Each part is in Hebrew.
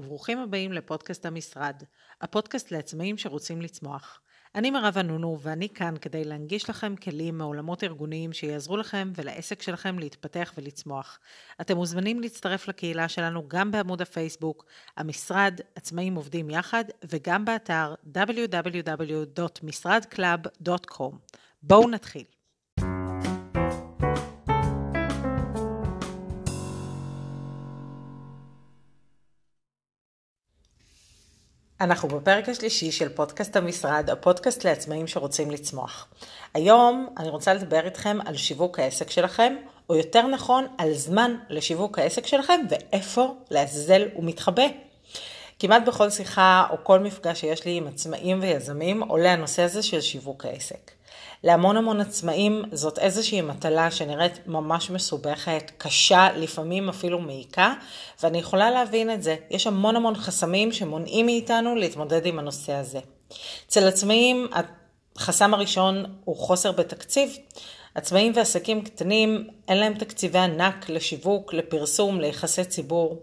וברוכים הבאים לפודקאסט המשרד, הפודקאסט לעצמאים שרוצים לצמוח. אני מירב ענונו ואני כאן כדי להנגיש לכם כלים מעולמות ארגוניים שיעזרו לכם ולעסק שלכם להתפתח ולצמוח. אתם מוזמנים להצטרף לקהילה שלנו גם בעמוד הפייסבוק, המשרד עצמאים עובדים יחד, וגם באתר www.משרדclub.com. בואו נתחיל. אנחנו בפרק השלישי של פודקאסט המשרד, הפודקאסט לעצמאים שרוצים לצמוח. היום אני רוצה לדבר איתכם על שיווק העסק שלכם, או יותר נכון, על זמן לשיווק העסק שלכם ואיפה לעזאזל הוא מתחבא. כמעט בכל שיחה או כל מפגש שיש לי עם עצמאים ויזמים עולה הנושא הזה של שיווק העסק. להמון המון עצמאים זאת איזושהי מטלה שנראית ממש מסובכת, קשה, לפעמים אפילו מעיקה, ואני יכולה להבין את זה. יש המון המון חסמים שמונעים מאיתנו להתמודד עם הנושא הזה. אצל עצמאים החסם הראשון הוא חוסר בתקציב. עצמאים ועסקים קטנים, אין להם תקציבי ענק לשיווק, לפרסום, ליחסי ציבור.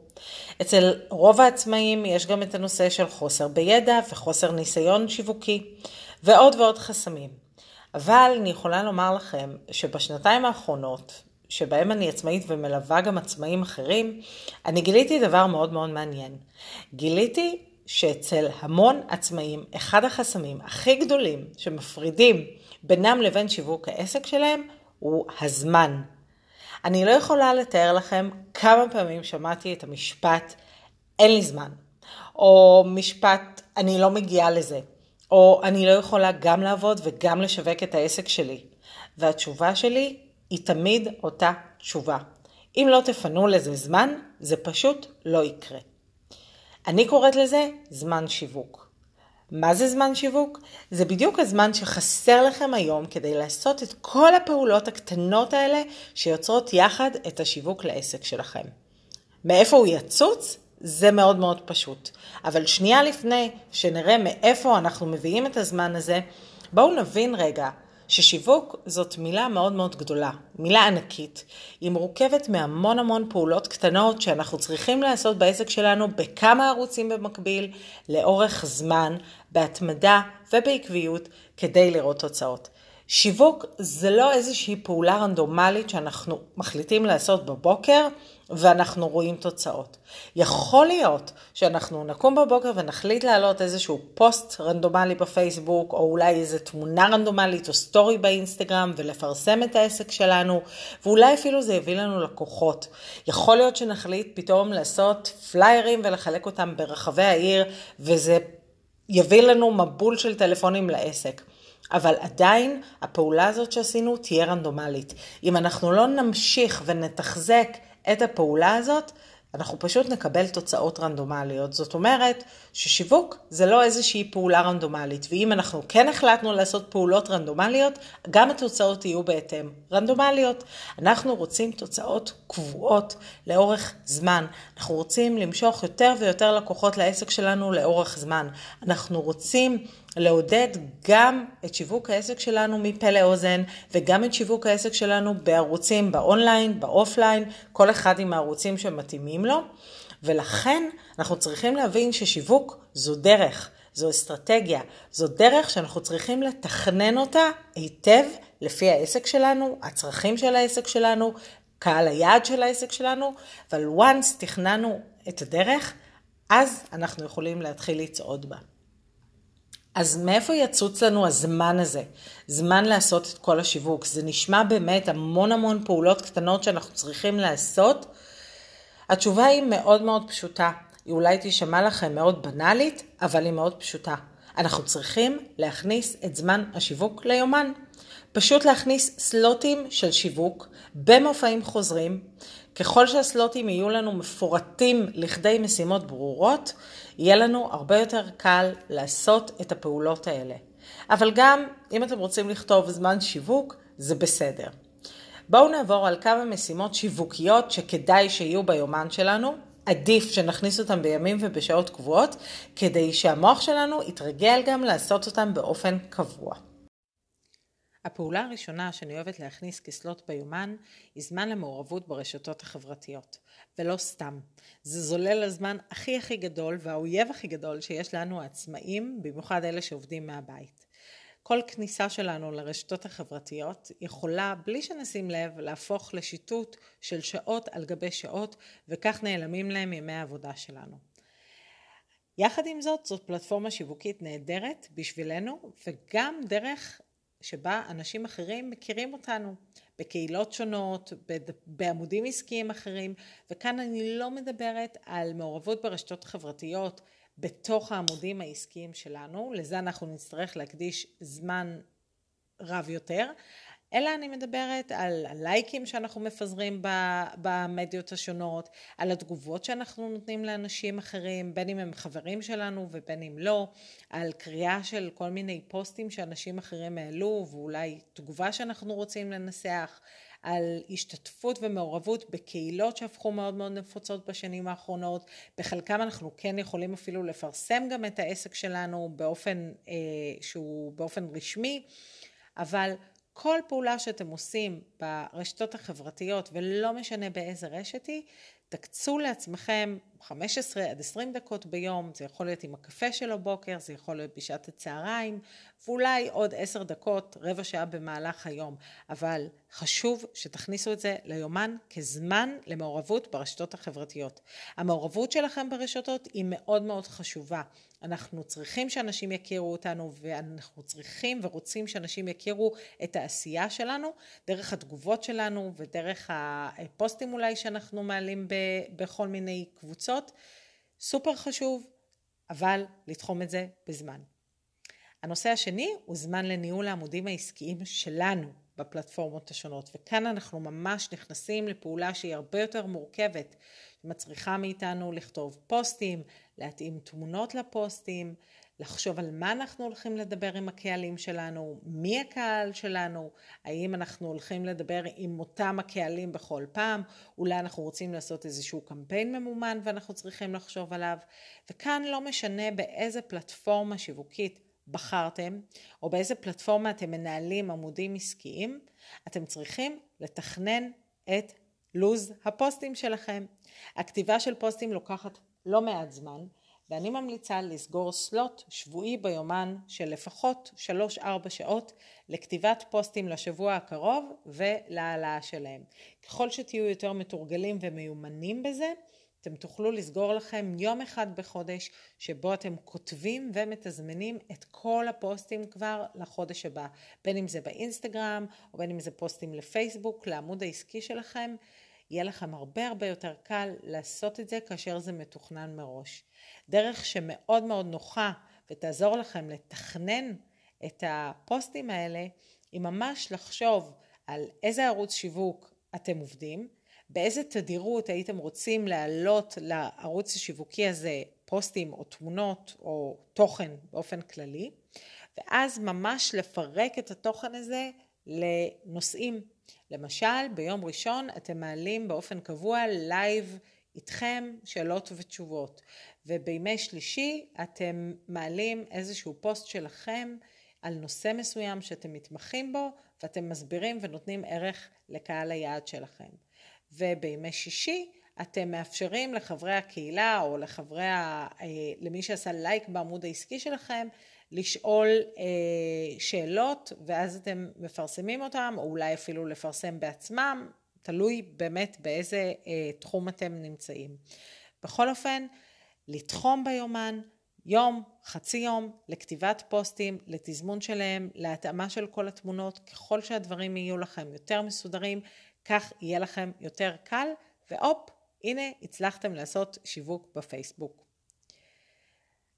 אצל רוב העצמאים יש גם את הנושא של חוסר בידע וחוסר ניסיון שיווקי, ועוד ועוד חסמים. אבל אני יכולה לומר לכם שבשנתיים האחרונות, שבהם אני עצמאית ומלווה גם עצמאים אחרים, אני גיליתי דבר מאוד מאוד מעניין. גיליתי שאצל המון עצמאים, אחד החסמים הכי גדולים שמפרידים בינם לבין שיווק העסק שלהם הוא הזמן. אני לא יכולה לתאר לכם כמה פעמים שמעתי את המשפט אין לי זמן, או משפט אני לא מגיעה לזה. או אני לא יכולה גם לעבוד וגם לשווק את העסק שלי. והתשובה שלי היא תמיד אותה תשובה. אם לא תפנו לזה זמן, זה פשוט לא יקרה. אני קוראת לזה זמן שיווק. מה זה זמן שיווק? זה בדיוק הזמן שחסר לכם היום כדי לעשות את כל הפעולות הקטנות האלה שיוצרות יחד את השיווק לעסק שלכם. מאיפה הוא יצוץ? זה מאוד מאוד פשוט. אבל שנייה לפני שנראה מאיפה אנחנו מביאים את הזמן הזה, בואו נבין רגע ששיווק זאת מילה מאוד מאוד גדולה, מילה ענקית. היא מורכבת מהמון המון פעולות קטנות שאנחנו צריכים לעשות בעסק שלנו בכמה ערוצים במקביל, לאורך זמן, בהתמדה ובעקביות, כדי לראות תוצאות. שיווק זה לא איזושהי פעולה רנדומלית שאנחנו מחליטים לעשות בבוקר ואנחנו רואים תוצאות. יכול להיות שאנחנו נקום בבוקר ונחליט להעלות איזשהו פוסט רנדומלי בפייסבוק, או אולי איזו תמונה רנדומלית או סטורי באינסטגרם ולפרסם את העסק שלנו, ואולי אפילו זה יביא לנו לקוחות. יכול להיות שנחליט פתאום לעשות פליירים ולחלק אותם ברחבי העיר, וזה יביא לנו מבול של טלפונים לעסק. אבל עדיין הפעולה הזאת שעשינו תהיה רנדומלית. אם אנחנו לא נמשיך ונתחזק את הפעולה הזאת, אנחנו פשוט נקבל תוצאות רנדומליות. זאת אומרת ששיווק זה לא איזושהי פעולה רנדומלית, ואם אנחנו כן החלטנו לעשות פעולות רנדומליות, גם התוצאות יהיו בהתאם. רנדומליות. אנחנו רוצים תוצאות קבועות לאורך זמן. אנחנו רוצים למשוך יותר ויותר לקוחות לעסק שלנו לאורך זמן. אנחנו רוצים לעודד גם את שיווק העסק שלנו מפה לאוזן וגם את שיווק העסק שלנו בערוצים באונליין, באופליין, כל אחד עם הערוצים שמתאימים לו. ולכן אנחנו צריכים להבין ששיווק זו דרך, זו אסטרטגיה, זו דרך שאנחנו צריכים לתכנן אותה היטב לפי העסק שלנו, הצרכים של העסק שלנו, קהל היעד של העסק שלנו, אבל once תכננו את הדרך, אז אנחנו יכולים להתחיל לצעוד בה. אז מאיפה יצוץ לנו הזמן הזה? זמן לעשות את כל השיווק. זה נשמע באמת המון המון פעולות קטנות שאנחנו צריכים לעשות. התשובה היא מאוד מאוד פשוטה. היא אולי תישמע לכם מאוד בנאלית, אבל היא מאוד פשוטה. אנחנו צריכים להכניס את זמן השיווק ליומן. פשוט להכניס סלוטים של שיווק במופעים חוזרים. ככל שהסלוטים יהיו לנו מפורטים לכדי משימות ברורות, יהיה לנו הרבה יותר קל לעשות את הפעולות האלה. אבל גם אם אתם רוצים לכתוב זמן שיווק, זה בסדר. בואו נעבור על כמה משימות שיווקיות שכדאי שיהיו ביומן שלנו. עדיף שנכניס אותם בימים ובשעות קבועות, כדי שהמוח שלנו יתרגל גם לעשות אותם באופן קבוע. הפעולה הראשונה שאני אוהבת להכניס כסלוט ביומן היא זמן למעורבות ברשתות החברתיות. ולא סתם. זה זולל הזמן הכי הכי גדול והאויב הכי גדול שיש לנו העצמאים, במיוחד אלה שעובדים מהבית. כל כניסה שלנו לרשתות החברתיות יכולה, בלי שנשים לב, להפוך לשיטוט של שעות על גבי שעות, וכך נעלמים להם ימי העבודה שלנו. יחד עם זאת, זאת פלטפורמה שיווקית נהדרת בשבילנו, וגם דרך שבה אנשים אחרים מכירים אותנו, בקהילות שונות, בעמודים עסקיים אחרים, וכאן אני לא מדברת על מעורבות ברשתות חברתיות בתוך העמודים העסקיים שלנו, לזה אנחנו נצטרך להקדיש זמן רב יותר, אלא אני מדברת על הלייקים שאנחנו מפזרים במדיות השונות, על התגובות שאנחנו נותנים לאנשים אחרים, בין אם הם חברים שלנו ובין אם לא, על קריאה של כל מיני פוסטים שאנשים אחרים העלו ואולי תגובה שאנחנו רוצים לנסח, על השתתפות ומעורבות בקהילות שהפכו מאוד מאוד נפוצות בשנים האחרונות. בחלקם אנחנו כן יכולים אפילו לפרסם גם את העסק שלנו באופן אה, שהוא באופן רשמי, אבל כל פעולה שאתם עושים ברשתות החברתיות, ולא משנה באיזה רשת היא, תקצו לעצמכם 15 עד 20 דקות ביום, זה יכול להיות עם הקפה של הבוקר, זה יכול להיות בשעת הצהריים, ואולי עוד 10 דקות, רבע שעה במהלך היום. אבל חשוב שתכניסו את זה ליומן כזמן למעורבות ברשתות החברתיות. המעורבות שלכם ברשתות היא מאוד מאוד חשובה. אנחנו צריכים שאנשים יכירו אותנו, ואנחנו צריכים ורוצים שאנשים יכירו את העשייה שלנו, דרך התגובות שלנו ודרך הפוסטים אולי שאנחנו מעלים בכל מיני קבוצות. קבוצות, סופר חשוב, אבל לתחום את זה בזמן. הנושא השני הוא זמן לניהול העמודים העסקיים שלנו בפלטפורמות השונות, וכאן אנחנו ממש נכנסים לפעולה שהיא הרבה יותר מורכבת, שמצריכה מאיתנו לכתוב פוסטים, להתאים תמונות לפוסטים, לחשוב על מה אנחנו הולכים לדבר עם הקהלים שלנו, מי הקהל שלנו, האם אנחנו הולכים לדבר עם אותם הקהלים בכל פעם, אולי אנחנו רוצים לעשות איזשהו קמפיין ממומן ואנחנו צריכים לחשוב עליו, וכאן לא משנה באיזה פלטפורמה שיווקית בחרתם, או באיזה פלטפורמה אתם מנהלים עמודים עסקיים, אתם צריכים לתכנן את לוז הפוסטים שלכם. הכתיבה של פוסטים לוקחת לא מעט זמן, ואני ממליצה לסגור סלוט שבועי ביומן של לפחות 3-4 שעות לכתיבת פוסטים לשבוע הקרוב ולהעלאה שלהם. ככל שתהיו יותר מתורגלים ומיומנים בזה, אתם תוכלו לסגור לכם יום אחד בחודש שבו אתם כותבים ומתזמנים את כל הפוסטים כבר לחודש הבא, בין אם זה באינסטגרם או בין אם זה פוסטים לפייסבוק, לעמוד העסקי שלכם. יהיה לכם הרבה הרבה יותר קל לעשות את זה כאשר זה מתוכנן מראש. דרך שמאוד מאוד נוחה ותעזור לכם לתכנן את הפוסטים האלה, היא ממש לחשוב על איזה ערוץ שיווק אתם עובדים, באיזה תדירות הייתם רוצים להעלות לערוץ השיווקי הזה פוסטים או תמונות או תוכן באופן כללי, ואז ממש לפרק את התוכן הזה לנושאים. למשל, ביום ראשון אתם מעלים באופן קבוע לייב איתכם שאלות ותשובות, ובימי שלישי אתם מעלים איזשהו פוסט שלכם על נושא מסוים שאתם מתמחים בו, ואתם מסבירים ונותנים ערך לקהל היעד שלכם. ובימי שישי אתם מאפשרים לחברי הקהילה או לחברי, ה... אה, למי שעשה לייק בעמוד העסקי שלכם, לשאול אה, שאלות ואז אתם מפרסמים אותם, או אולי אפילו לפרסם בעצמם, תלוי באמת באיזה אה, תחום אתם נמצאים. בכל אופן, לתחום ביומן, יום, חצי יום, לכתיבת פוסטים, לתזמון שלהם, להתאמה של כל התמונות, ככל שהדברים יהיו לכם יותר מסודרים, כך יהיה לכם יותר קל, והופ, הנה הצלחתם לעשות שיווק בפייסבוק.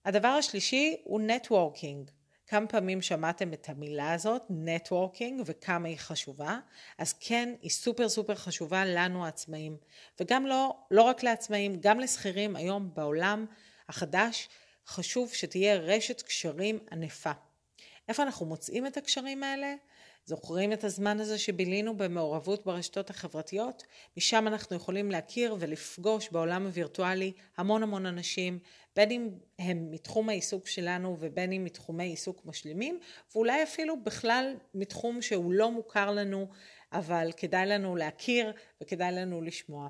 הדבר השלישי הוא networking. כמה פעמים שמעתם את המילה הזאת, networking, וכמה היא חשובה? אז כן, היא סופר סופר חשובה לנו העצמאים. וגם לא, לא רק לעצמאים, גם לשכירים היום בעולם החדש, חשוב שתהיה רשת קשרים ענפה. איפה אנחנו מוצאים את הקשרים האלה? זוכרים את הזמן הזה שבילינו במעורבות ברשתות החברתיות? משם אנחנו יכולים להכיר ולפגוש בעולם הווירטואלי המון המון אנשים, בין אם הם מתחום העיסוק שלנו ובין אם מתחומי עיסוק משלימים, ואולי אפילו בכלל מתחום שהוא לא מוכר לנו, אבל כדאי לנו להכיר וכדאי לנו לשמוע.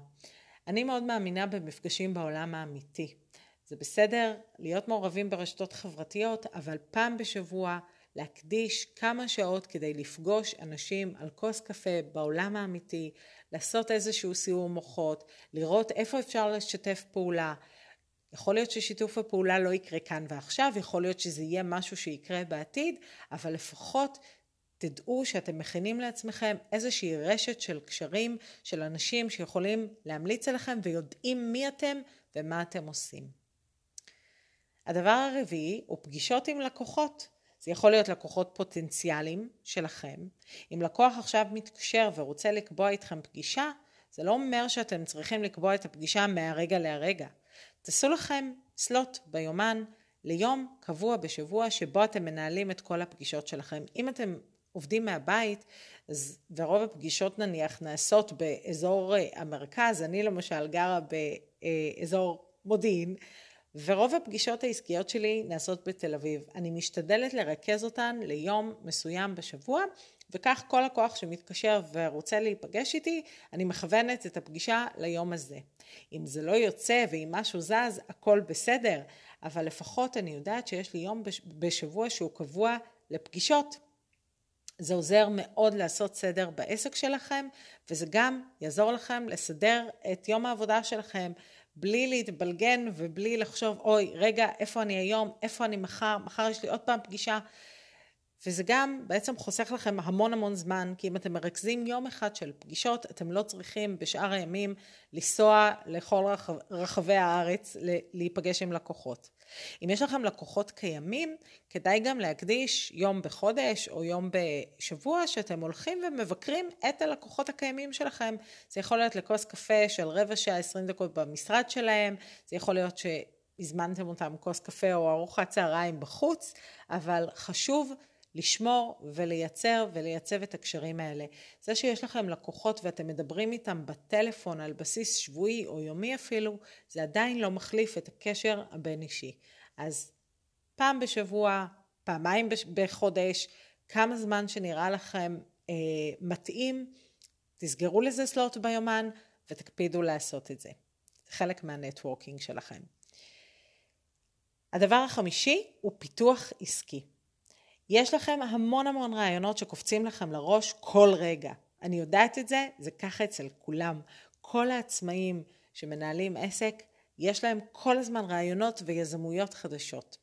אני מאוד מאמינה במפגשים בעולם האמיתי. זה בסדר להיות מעורבים ברשתות חברתיות, אבל פעם בשבוע להקדיש כמה שעות כדי לפגוש אנשים על כוס קפה בעולם האמיתי, לעשות איזשהו סיור מוחות, לראות איפה אפשר לשתף פעולה. יכול להיות ששיתוף הפעולה לא יקרה כאן ועכשיו, יכול להיות שזה יהיה משהו שיקרה בעתיד, אבל לפחות תדעו שאתם מכינים לעצמכם איזושהי רשת של קשרים של אנשים שיכולים להמליץ עליכם ויודעים מי אתם ומה אתם עושים. הדבר הרביעי הוא פגישות עם לקוחות. זה יכול להיות לקוחות פוטנציאליים שלכם. אם לקוח עכשיו מתקשר ורוצה לקבוע איתכם פגישה, זה לא אומר שאתם צריכים לקבוע את הפגישה מהרגע להרגע. תעשו לכם סלוט ביומן ליום קבוע בשבוע שבו אתם מנהלים את כל הפגישות שלכם. אם אתם עובדים מהבית, אז, ורוב הפגישות נניח נעשות באזור אה, המרכז, אני למשל גרה באזור מודיעין, ורוב הפגישות העסקיות שלי נעשות בתל אביב. אני משתדלת לרכז אותן ליום מסוים בשבוע, וכך כל לקוח שמתקשר ורוצה להיפגש איתי, אני מכוונת את הפגישה ליום הזה. אם זה לא יוצא ואם משהו זז, הכל בסדר, אבל לפחות אני יודעת שיש לי יום בשבוע שהוא קבוע לפגישות. זה עוזר מאוד לעשות סדר בעסק שלכם, וזה גם יעזור לכם לסדר את יום העבודה שלכם בלי להתבלגן ובלי לחשוב, אוי, רגע, איפה אני היום, איפה אני מחר, מחר יש לי עוד פעם פגישה. וזה גם בעצם חוסך לכם המון המון זמן, כי אם אתם מרכזים יום אחד של פגישות, אתם לא צריכים בשאר הימים לנסוע לכל רחב, רחבי הארץ להיפגש עם לקוחות. אם יש לכם לקוחות קיימים, כדאי גם להקדיש יום בחודש או יום בשבוע שאתם הולכים ומבקרים את הלקוחות הקיימים שלכם. זה יכול להיות לכוס קפה של רבע שעה, עשרים דקות במשרד שלהם, זה יכול להיות ש... הזמנתם אותם כוס קפה או ארוחת צהריים בחוץ, אבל חשוב לשמור ולייצר ולייצב את הקשרים האלה. זה שיש לכם לקוחות ואתם מדברים איתם בטלפון על בסיס שבועי או יומי אפילו, זה עדיין לא מחליף את הקשר הבין אישי. אז פעם בשבוע, פעמיים בחודש, כמה זמן שנראה לכם אה, מתאים, תסגרו לזה סלוט ביומן ותקפידו לעשות את זה. זה חלק מהנטוורקינג שלכם. הדבר החמישי הוא פיתוח עסקי. יש לכם המון המון רעיונות שקופצים לכם לראש כל רגע. אני יודעת את זה, זה ככה אצל כולם. כל העצמאים שמנהלים עסק, יש להם כל הזמן רעיונות ויזמויות חדשות.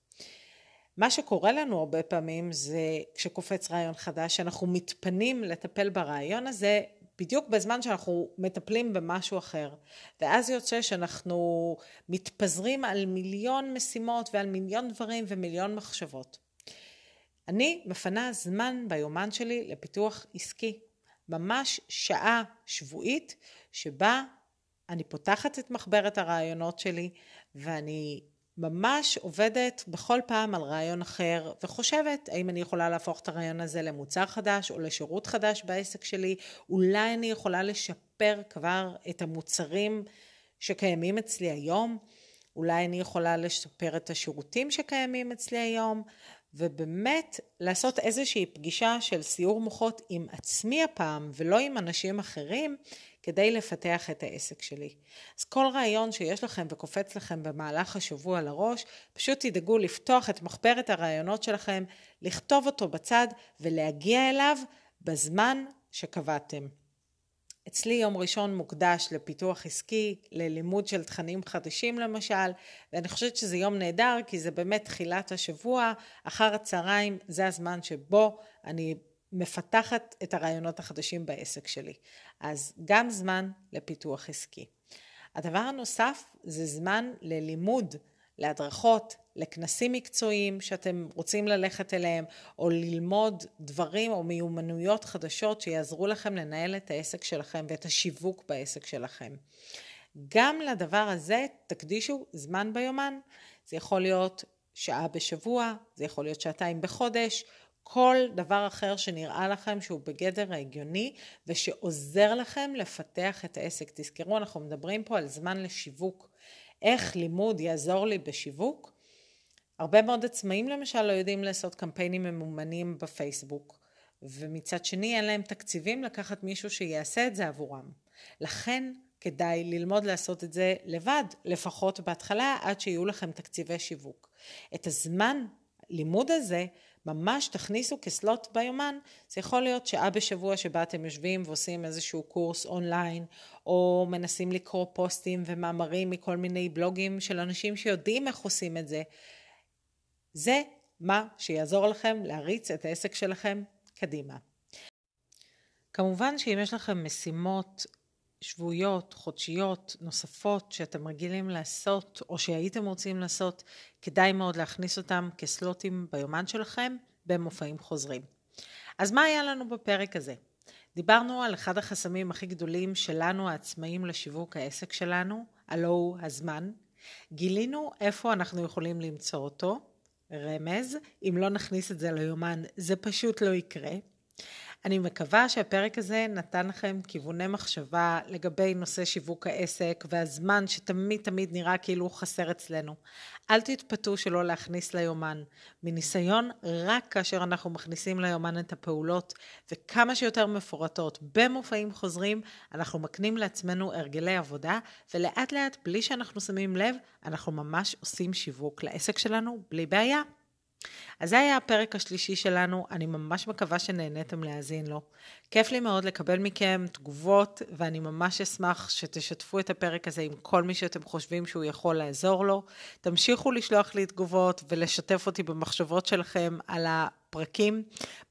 מה שקורה לנו הרבה פעמים זה כשקופץ רעיון חדש, שאנחנו מתפנים לטפל ברעיון הזה בדיוק בזמן שאנחנו מטפלים במשהו אחר. ואז יוצא שאנחנו מתפזרים על מיליון משימות ועל מיליון דברים ומיליון מחשבות. אני מפנה זמן ביומן שלי לפיתוח עסקי. ממש שעה שבועית שבה אני פותחת את מחברת הרעיונות שלי ואני ממש עובדת בכל פעם על רעיון אחר וחושבת האם אני יכולה להפוך את הרעיון הזה למוצר חדש או לשירות חדש בעסק שלי, אולי אני יכולה לשפר כבר את המוצרים שקיימים אצלי היום, אולי אני יכולה לשפר את השירותים שקיימים אצלי היום ובאמת לעשות איזושהי פגישה של סיור מוחות עם עצמי הפעם ולא עם אנשים אחרים כדי לפתח את העסק שלי. אז כל רעיון שיש לכם וקופץ לכם במהלך השבוע לראש, פשוט תדאגו לפתוח את מחברת הרעיונות שלכם, לכתוב אותו בצד ולהגיע אליו בזמן שקבעתם. אצלי יום ראשון מוקדש לפיתוח עסקי, ללימוד של תכנים חדשים למשל, ואני חושבת שזה יום נהדר כי זה באמת תחילת השבוע, אחר הצהריים זה הזמן שבו אני מפתחת את הרעיונות החדשים בעסק שלי. אז גם זמן לפיתוח עסקי. הדבר הנוסף זה זמן ללימוד, להדרכות, לכנסים מקצועיים שאתם רוצים ללכת אליהם, או ללמוד דברים או מיומנויות חדשות שיעזרו לכם לנהל את העסק שלכם ואת השיווק בעסק שלכם. גם לדבר הזה תקדישו זמן ביומן. זה יכול להיות שעה בשבוע, זה יכול להיות שעתיים בחודש, כל דבר אחר שנראה לכם שהוא בגדר ההגיוני ושעוזר לכם לפתח את העסק. תזכרו, אנחנו מדברים פה על זמן לשיווק. איך לימוד יעזור לי בשיווק? הרבה מאוד עצמאים למשל לא יודעים לעשות קמפיינים ממומנים בפייסבוק, ומצד שני אין להם תקציבים לקחת מישהו שיעשה את זה עבורם. לכן כדאי ללמוד לעשות את זה לבד, לפחות בהתחלה, עד שיהיו לכם תקציבי שיווק. את הזמן לימוד הזה ממש תכניסו כסלוט ביומן. זה יכול להיות שעה בשבוע שבה אתם יושבים ועושים איזשהו קורס אונליין, או מנסים לקרוא פוסטים ומאמרים מכל מיני בלוגים של אנשים שיודעים איך עושים את זה. זה מה שיעזור לכם להריץ את העסק שלכם קדימה. כמובן שאם יש לכם משימות שבועיות, חודשיות, נוספות שאתם רגילים לעשות או שהייתם רוצים לעשות, כדאי מאוד להכניס אותם כסלוטים ביומן שלכם במופעים חוזרים. אז מה היה לנו בפרק הזה? דיברנו על אחד החסמים הכי גדולים שלנו העצמאים לשיווק העסק שלנו, הלא הוא הזמן. גילינו איפה אנחנו יכולים למצוא אותו, רמז, אם לא נכניס את זה ליומן זה פשוט לא יקרה. אני מקווה שהפרק הזה נתן לכם כיווני מחשבה לגבי נושא שיווק העסק והזמן שתמיד תמיד נראה כאילו חסר אצלנו. אל תתפתו שלא להכניס ליומן. מניסיון, רק כאשר אנחנו מכניסים ליומן את הפעולות וכמה שיותר מפורטות במופעים חוזרים, אנחנו מקנים לעצמנו הרגלי עבודה ולאט לאט, בלי שאנחנו שמים לב, אנחנו ממש עושים שיווק לעסק שלנו בלי בעיה. אז זה היה הפרק השלישי שלנו, אני ממש מקווה שנהניתם להאזין לו. כיף לי מאוד לקבל מכם תגובות, ואני ממש אשמח שתשתפו את הפרק הזה עם כל מי שאתם חושבים שהוא יכול לעזור לו. תמשיכו לשלוח לי תגובות ולשתף אותי במחשבות שלכם על ה... פרקים.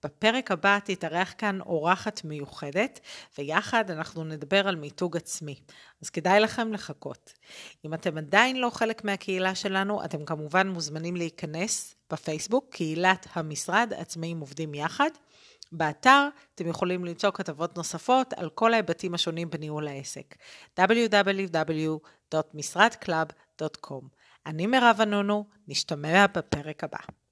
בפרק הבא תתארח כאן אורחת מיוחדת, ויחד אנחנו נדבר על מיתוג עצמי. אז כדאי לכם לחכות. אם אתם עדיין לא חלק מהקהילה שלנו, אתם כמובן מוזמנים להיכנס בפייסבוק, קהילת המשרד, עצמאים עובדים יחד. באתר אתם יכולים למצוא כתבות נוספות על כל ההיבטים השונים בניהול העסק. www.משרדclub.com אני מירב אנונו, נשתמע בפרק הבא.